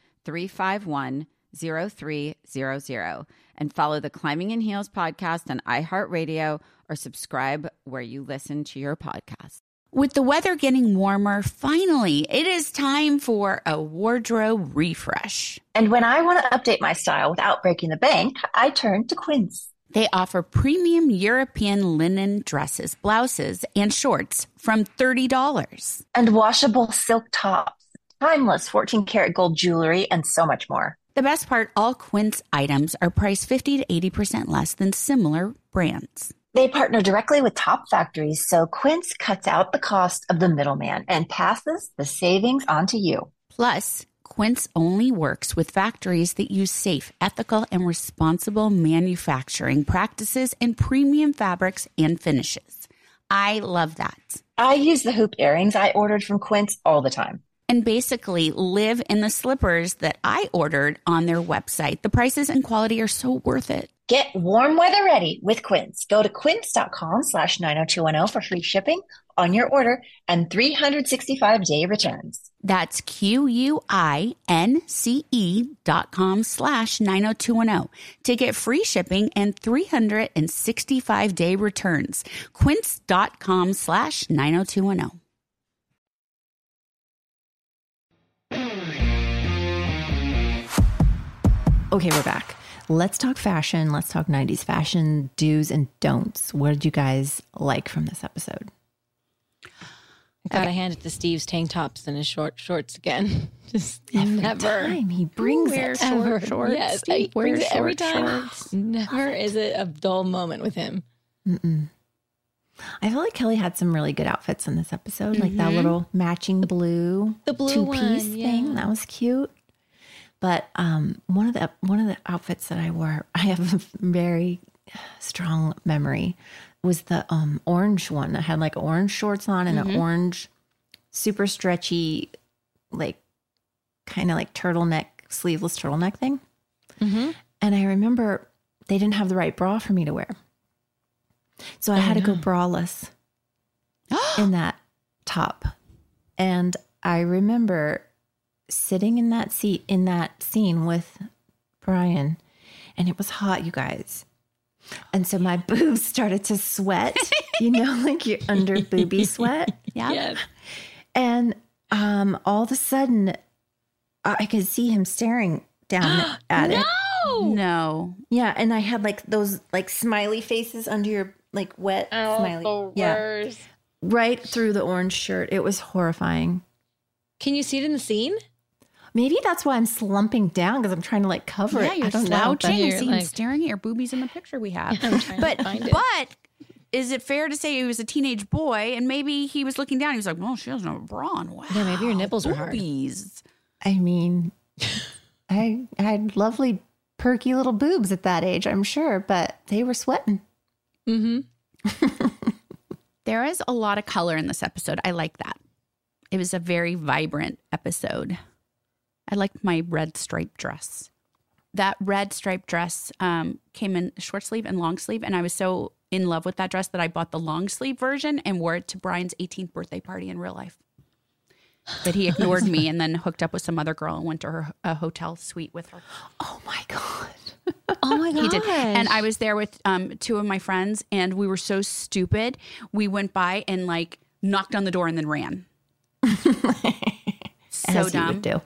351 0300 and follow the Climbing in Heels podcast on iHeartRadio or subscribe where you listen to your podcast. With the weather getting warmer, finally, it is time for a wardrobe refresh. And when I want to update my style without breaking the bank, I turn to Quince. They offer premium European linen dresses, blouses, and shorts from $30. And washable silk tops, timeless 14 karat gold jewelry, and so much more. The best part all Quince items are priced 50 to 80% less than similar brands. They partner directly with top factories, so Quince cuts out the cost of the middleman and passes the savings on to you. Plus, Quince only works with factories that use safe, ethical, and responsible manufacturing practices and premium fabrics and finishes. I love that. I use the hoop earrings I ordered from Quince all the time. And basically live in the slippers that I ordered on their website. The prices and quality are so worth it. Get warm weather ready with Quince. Go to quince.com slash 90210 for free shipping on your order and 365 day returns. That's Q-U-I-N-C-E dot com slash 90210 to get free shipping and 365 day returns. Quince.com slash 90210. Okay, we're back. Let's talk fashion. Let's talk 90s fashion do's and don'ts. What did you guys like from this episode? I gotta hand it to Steve's tank tops and his short shorts again. Just Every never. time he brings it. short Ever. shorts. Yes, Steve he brings wears it every time. shorts. Never is it a dull moment with him. Mm-mm. I feel like Kelly had some really good outfits in this episode, like that Mhm. little matching blue, The blue two piece thing. That was cute. But um, one of the one of the outfits that I wore, I have a very strong memory, was the um, orange one. I had like orange shorts on and Mhm. an orange, super stretchy, like kind of like turtleneck, sleeveless turtleneck thing. Mm-hmm. And I remember they didn't have the right bra for me to wear. So I Oh, had to go braless in that top. And I remember sitting in that seat in that scene with Brian, and it was hot, you guys. And so my boobs started to sweat, you know, like your under booby sweat. Yeah. Yes. And um, all of a sudden, I I could see him staring down at it. No. No. Yeah, and I had like those like smiley faces under your like wet Oh, smiley. the yeah, worst. right through the orange shirt. It was horrifying. Can you see it in the scene? Maybe that's why I'm slumping down because I'm trying to like cover Yeah, it. Yeah, you're slouching. know. You You're see like- staring at your boobies in the picture we have. I'm but to find it. but is it fair to say he was a teenage boy and maybe he was looking down? He was like, "Well, she doesn't have a bra on. Wow, Yeah, maybe your nipples are hard. boobies." I mean, I I had lovely perky little boobs at that age, I'm sure, but they were sweating. Mm-hmm. There is a lot of color in this episode. I like that. It was a very vibrant episode. I liked my red striped dress. That red striped dress um, came in short sleeve and long sleeve, and I was so in love with that dress that I bought the long sleeve version and wore it to Brian's 18th birthday party in real life. that he ignored me and then hooked up with some other girl and went to her a hotel suite with her. Oh my god. Oh my god. He did. And I was there with um, two of my friends, and we were so stupid. We went by and like knocked on the door and then ran. so As dumb. do.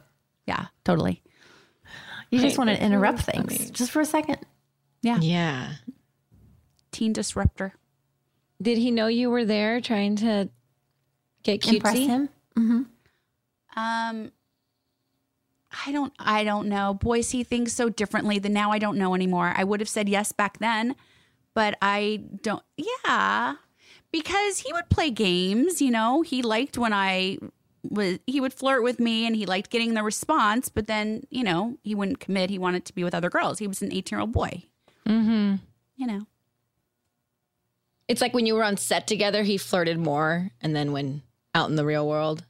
Yeah, totally. You just want to interrupt things funny. just for a second. Yeah. Yeah. Teen disruptor. Did he know you were there trying to get cutesy? Impress him. Mm-hmm. Um, I don't. I don't know. Boys see things so differently than now. I don't know anymore. I would have said yes back then, but I don't. Yeah, because he would play games. You know, he liked when I was. He would flirt with me, and he liked getting the response. But then, you know, he wouldn't commit. He wanted to be with other girls. He was an eighteen-year-old boy. Mm-hmm. You know. It's like when you were on set together, he flirted more, and then when out in the real world,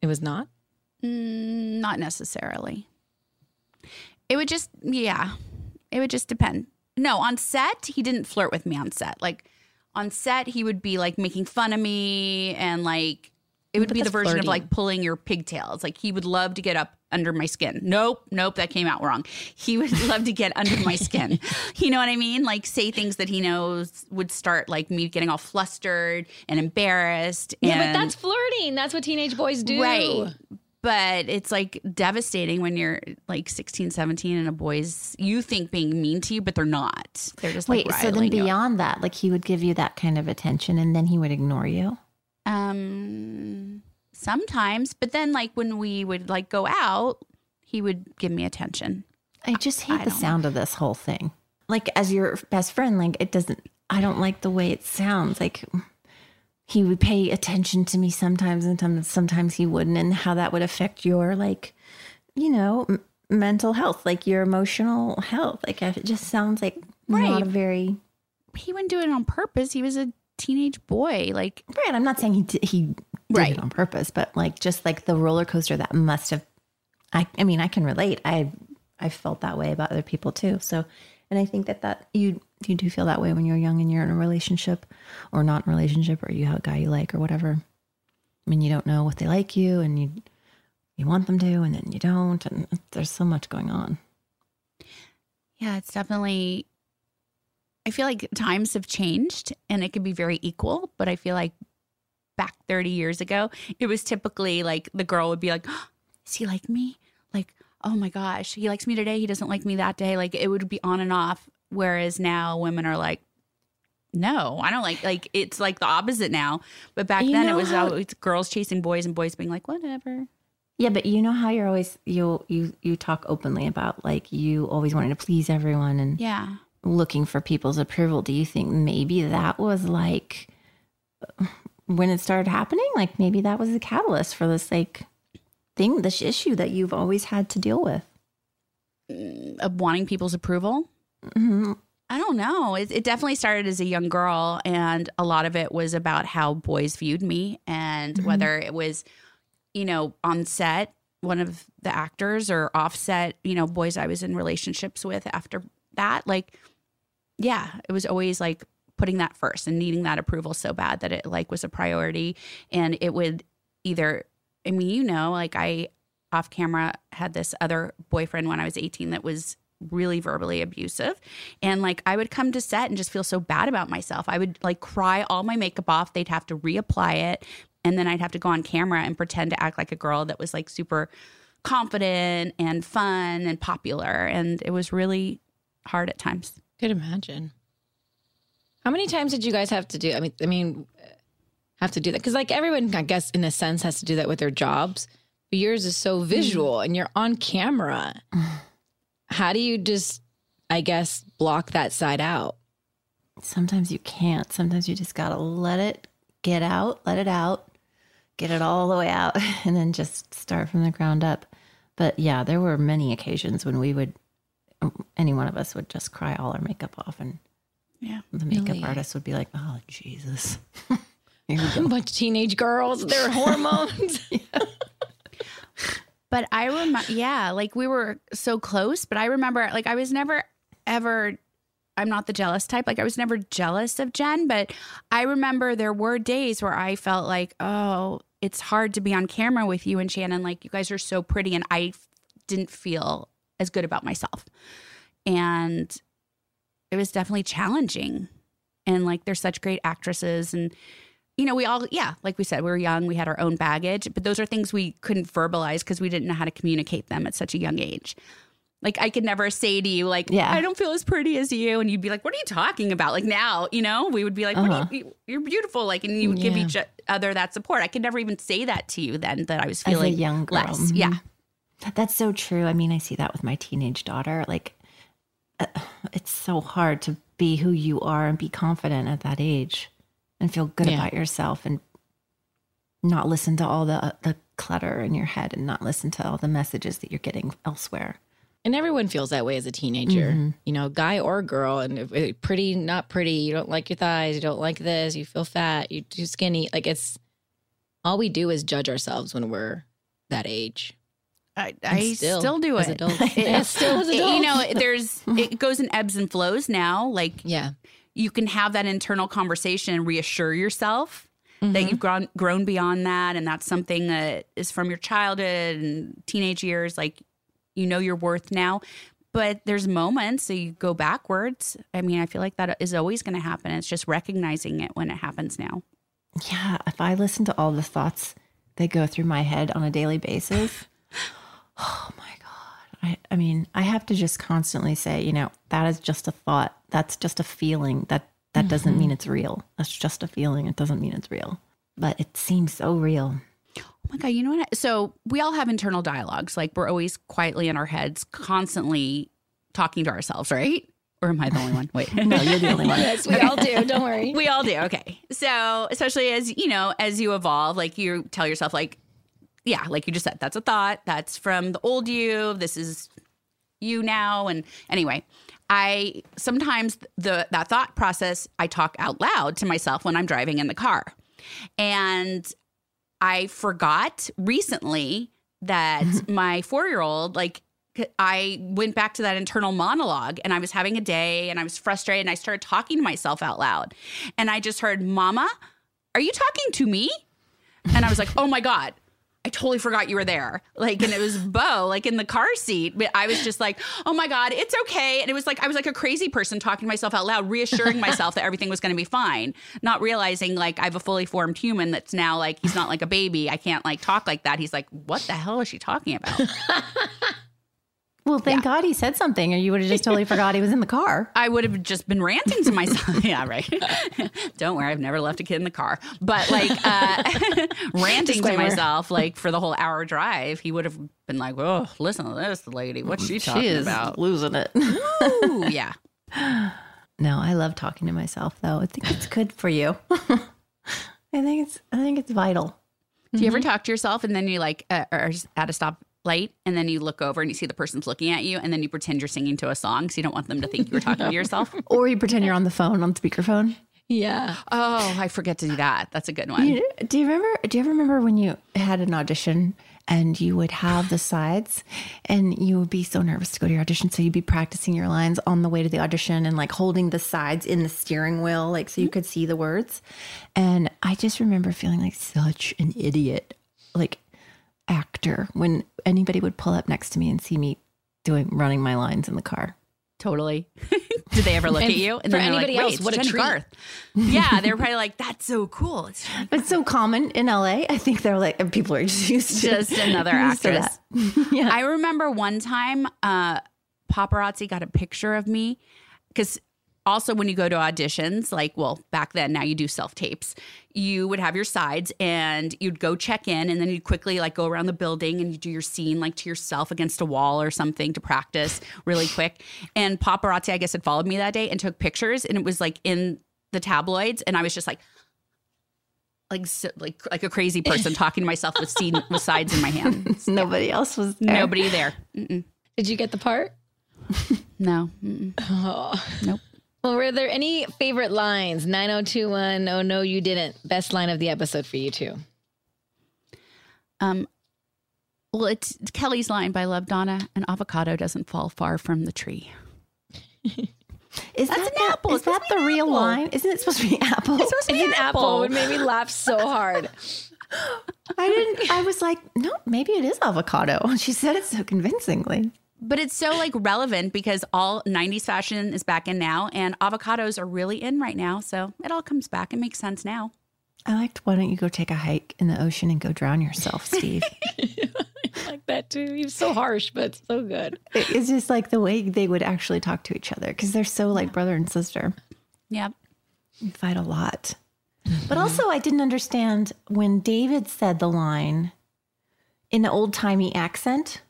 it was not. Mm, not necessarily. It would just, yeah, it would just depend. No, on set, he didn't flirt with me on set. Like on set, he would be like making fun of me and like it would But be the version of like pulling your pigtails. Like he would love to get up under my skin. Nope, nope, that came out wrong. He would love to get under my skin. You know what I mean? Like say things that he knows would start like me getting all flustered and embarrassed. Yeah, but that's flirting. That's what teenage boys do. Right. But it's like devastating when you're like 16, 17 and a boy's you think being mean to you, but they're not. They're just Wait, like so then riling you beyond that, like he would give you that kind of attention and then he would ignore you? Um sometimes, but then like when we would like go out, he would give me attention. I just hate I the sound of this whole thing. Like as your best friend, like it doesn't I don't like the way it sounds. Like he would pay attention to me sometimes and sometimes he wouldn't and how that would affect your like you know, m- mental health, like your emotional health. Like it just sounds like not a very He wouldn't do it on purpose. He was a teenage boy. Like Right, I'm not saying he did, he did Right. it on purpose, but like just like the roller coaster that must have. I I mean, I can relate. I I felt that way about other people too. So, and I think that that you you do feel that way when you're young and you're in a relationship or not in a relationship or you have a guy you like or whatever. I mean, you don't know what they like you and you you want them to and then you don't and there's so much going on. Yeah, it's definitely. I feel like times have changed and it can be very equal, but I feel like back 30 years ago, it was typically like the girl would be like, "Is he like me? Like, oh my gosh, he likes me today. He doesn't like me that day. Like, it would be on and off. Whereas now women are like, no, I don't like like it's like the opposite now. But back You then it was how- always girls chasing boys and boys being like, whatever. Yeah, but you know how you're always you you you talk openly about like you always wanting to please everyone and Yeah. Looking for people's approval. Do you think maybe that was like when it started happening? Like maybe that was the catalyst for this like thing, this issue that you've always had to deal with. Of wanting people's approval. Mm-hmm. I don't know. It, it definitely started as a young girl, and a lot of it was about how boys viewed me, and Mhm. whether it was, you know, on set, one of the actors, or offset, you know, boys I was in relationships with after that. Like, yeah, it was always like putting that first and needing that approval so bad that it like was a priority, and it would either. I mean, you know, like I off camera had this other boyfriend when I was 18 that was really verbally abusive. And like I would come to set and just feel so bad about myself. I would like cry all my makeup off. They'd have to reapply it. And then I'd have to go on camera and pretend to act like a girl that was like super confident and fun and popular. And it was really hard at times. Could imagine. How many times did you guys have to do? I mean, I mean, have to do that because like everyone, I guess, in a sense, has to do that with their jobs. But yours is so mm. visual, and you're on camera. How do you just, I guess, block that side out? Sometimes you can't. Sometimes you just gotta let it get out, let it out, get it all the way out, and then just start from the ground up. But yeah, there were many occasions when we would, any one of us would just cry all our makeup off, and Yeah. the makeup Really? artist would be like, "Oh Jesus." Here we A bunch of teenage girls, their hormones. But I remember, yeah, like we were so close, but I remember, like, I was never ever, I'm not the jealous type. Like, I was never jealous of Jen, but I remember there were days where I felt like, oh, it's hard to be on camera with you and Shannon. Like, you guys are so pretty. And I didn't feel as good about myself. And it was definitely challenging. And like, they're such great actresses. And, you know, we all, yeah, like we said, we were young, we had our own baggage, but those are things we couldn't verbalize because we didn't know how to communicate them at such a young age. Like I could never say to you, like, Yeah. I don't feel as pretty as you, and you'd be like, "What are you talking about?" Like now, you know, we would be like, what Uh-huh. are you, "You're beautiful," like, and you would give each other that support. I could never even say that to you then that I was feeling young girl. less. Mhm. Yeah, That's so true. I mean, I see that with my teenage daughter. Like, uh, it's so hard to be who you are and be confident at that age and feel good Yeah. about yourself and not listen to all the the clutter in your head and not listen to all the messages that you're getting elsewhere. And everyone feels that way as a teenager, Mhm. you know, guy or girl. And pretty, not pretty, you don't like your thighs, you don't like this, you feel fat, you're too skinny. Like it's all we do is judge ourselves when we're that age. I, I still, do as it. adults. yeah, still as It- adults. You know, there's it goes in ebbs and flows now. Like yeah, you can have that internal conversation and reassure yourself Mm-hmm. that you've grown grown beyond that, and that's something that is from your childhood and teenage years. Like you know your worth now. But there's moments so you go backwards. I mean, I feel like that is always going to happen. It's just recognizing it when it happens now. Yeah, if I listen to all the thoughts that go through my head on a daily basis, oh my God. I, I mean, I have to just constantly say, you know, that is just a thought. That's just a feeling. That that doesn't mm-hmm. mean it's real. That's just a feeling. It doesn't mean it's real. But it seems so real. Oh my God, you know what? I- so we all have internal dialogues. Like we're always quietly in our heads, constantly talking to ourselves, right? Or am I the only one? Wait. No, you're the only one. yes, we all do. Don't worry. We all do. Okay. So, especially as, you know, as you evolve, like you tell yourself, like, yeah, like you just said, that's a thought. That's from the old you. This is you now. And anyway, I sometimes the that thought process I talk out loud to myself when I'm driving in the car. And I forgot recently that my four year old, like, I went back to that internal monologue and I was having a day and I was frustrated and I started talking to myself out loud. And I just heard, Mama, are you talking to me? And I was like, oh my God. I totally forgot you were there. Like, and it was Beau, like in the car seat. But I was just like, oh my God, it's okay. And it was like, I was like a crazy person talking to myself out loud, reassuring myself that everything was going to be fine, not realizing like I have a fully formed human that's now like, he's not like a baby. I can't like talk like that. He's like, what the hell is she talking about? Well, thank God he said something, or you would have just totally forgot he was in the car. I would have just been ranting to myself. yeah, right. Don't worry, I've never left a kid in the car. But like uh, ranting to myself, like for the whole hour drive, he would have been like, "Oh, listen to this lady. What's she talking she is about?" losing it. Ooh, yeah. No, I love talking to myself though. I think it's good for you. I think it's I think it's vital. Do you ever talk to yourself and then you like uh, are at a stop light and then you look over and you see the person's looking at you and then you pretend you're singing to a song so you don't want them to think you were talking to yourself? Or you pretend you're on the phone on speakerphone. Yeah. Oh, I forget to do that. That's a good one. You- do you remember do you ever remember when you had an audition and you would have the sides and you would be so nervous to go to your audition so you'd be practicing your lines on the way to the audition and like holding the sides in the steering wheel like so you mm-hmm. could see the words and i just remember feeling like such an idiot like actor when anybody would pull up next to me and see me doing running my lines in the car Totally. Did they ever look And at you? for they're like, anybody else, what a Jennie treat." Garth. Yeah, they were probably like, "That's so cool." It's it's so common in LA. I think they're like people are just used to just another actress. yeah. I remember one time uh, paparazzi got a picture of me because also when you go to auditions, like, well, back then, now you do self tapes, you would have your sides and you'd go check in and then you'd quickly like go around the building and you do your scene like to yourself against a wall or something to practice really quick. And paparazzi, I guess, had followed me that day and took pictures and it was like in the tabloids. And I was just like, like so, like like a crazy person talking to myself with scene with sides in my hands. Nobody else was there. Nobody there. Mm-mm. Did you get the part? No. Mm-mm. Oh. Nope. Well, were there any favorite lines? 9021, oh no, you didn't. Best line of the episode for you too. Um, well, it's Kelly's line by Love Donna. An avocado doesn't fall far from the tree. Is That's that an the- apple. Is It's that the be real apple. line? Isn't it supposed to be apple? It's supposed to be It's an apple. apple. It made me laugh so hard. I didn't. I was like, no, maybe it is avocado. And she said it so convincingly. But it's so like relevant because all 90s fashion is back in now and avocados are really in right now. So it all comes back. and makes sense now. I liked. Why don't you go take a hike in the ocean and go drown yourself, Steve? I like that too. He's so harsh, but so good. it's just like the way they would actually talk to each other because they're so like brother and sister. Yeah. We fight a lot. But also, I didn't understand when David said the line in an old timey accent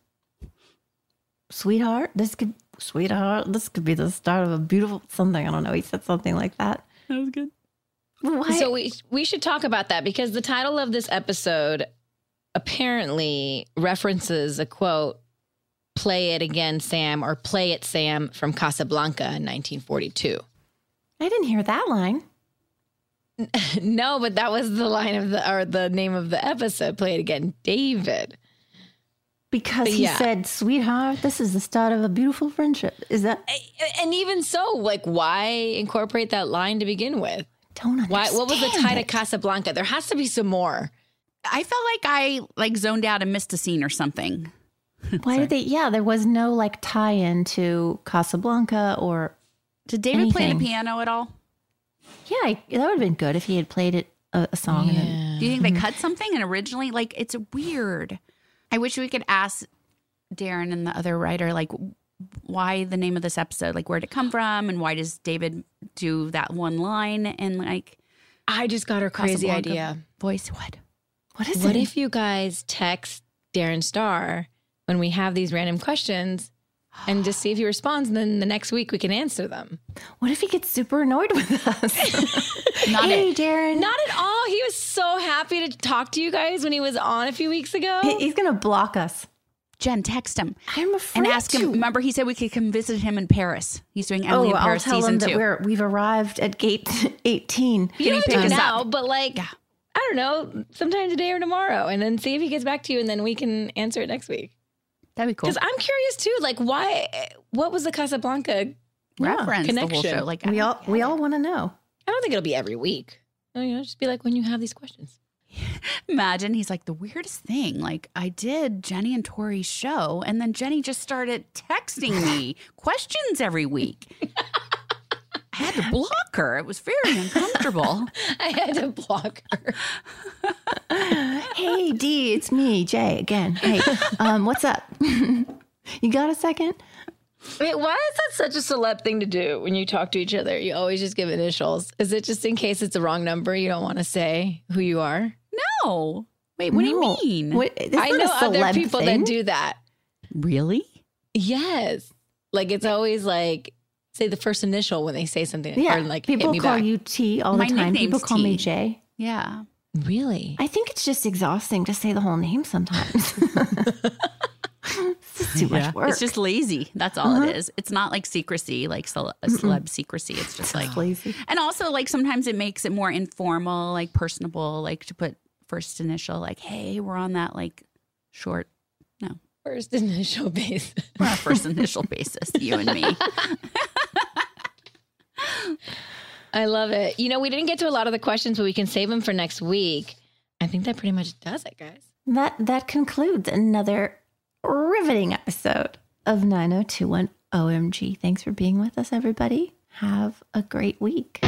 Sweetheart, this could, sweetheart, this could be the start of a beautiful something. I don't know. He said something like that. That was good. Why? So we we should talk about that because the title of this episode apparently references a quote "Play it again, Sam" or "Play it, Sam" from Casablanca in 1942. I didn't hear that line. no, but that was the line of the or the name of the episode. Play it again, David. Because But he yeah. said, Sweetheart, this is the start of a beautiful friendship. Is that? And even so, like, why incorporate that line to begin with? Don't Why? What was the tie to. Casablanca? There has to be some more. I felt like I like zoned out and missed a scene or something. Why did they? Yeah, there was no like tie in to Casablanca or. Did David play the piano at all? Yeah, I, that would have been good if he had played it a, a song. And then, Do you think they cut something and originally like it's weird? I wish we could ask Darren and the other writer like why the name of this episode, like where'd it come from, and why does David do that one line and like I just got a crazy idea. voice? What? What is What it? What if you guys text Darren Star when we have these random questions and just see if he responds, and then the next week we can answer them? What if he gets super annoyed with us? Not hey, it. Darren. Not at all. He was so happy to talk to you guys when he was on a few weeks ago. He- he's gonna block us. Jen, text him I'm afraid and ask him. Remember, he said we could come visit him in Paris. He's doing Emily oh, in I'll tell season him that two. we're we've arrived at gate 18. You Can don't pick do us now, up? but like, Yeah. I don't know, sometime today or tomorrow, and then see if he gets back to you, and then we can answer it next week. That'd be cool. Because I'm curious too, like, why? What was the Casablanca? Reference the whole connection. show. Like We all we all want to know. I don't think it'll be every week. You know, just be like when you have these questions. Imagine he's like the weirdest thing. Like I did Jennie and Tori's show, and then Jennie just started texting me questions every week. I had to block her. It was very uncomfortable. I had to block her. Hey D, it's me, Jay again. Hey, um, what's up? you got a second? Wait, why is that such a celeb thing to do when you talk to each other? You always just give initials. Is it just in case it's a wrong number? You don't want to say who you are? No. Wait, what No. do you mean? What, I know other people thing. that do that. Really? Yes. Like it's always like say the first initial when they say something Yeah, or like people hit me call back. you T all My the time. People nickname's call me T. Jay. Yeah. Really? I think it's just exhausting to say the whole name sometimes. it's just too much work. It's just lazy. That's all uh-huh. it is. It's not like secrecy, like cele- a celeb secrecy. It's just like lazy. And also, like sometimes it makes it more informal, like personable, like to put first initial, like, "Hey, we're on that like short." No, First initial base. we're on first initial basis, you and me. I love it. You know, we didn't get to a lot of the questions, but we can save them for next week. I think that pretty much does it, guys. That that concludes another riveting episode of 9021 OMG. Thanks for being with us, everybody. Have a great week.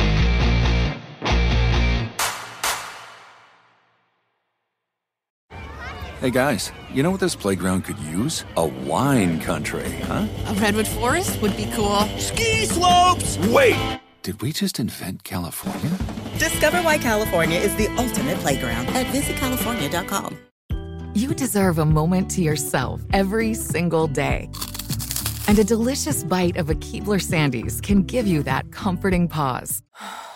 Hey guys, you know what this playground could use? A wine country, huh? A redwood forest would be cool. Ski slopes! Wait! Did we just invent California? Discover why California is the ultimate playground at visitcalifornia.com. You deserve a moment to yourself every single day. And a delicious bite of a Keebler Sandies can give you that comforting pause.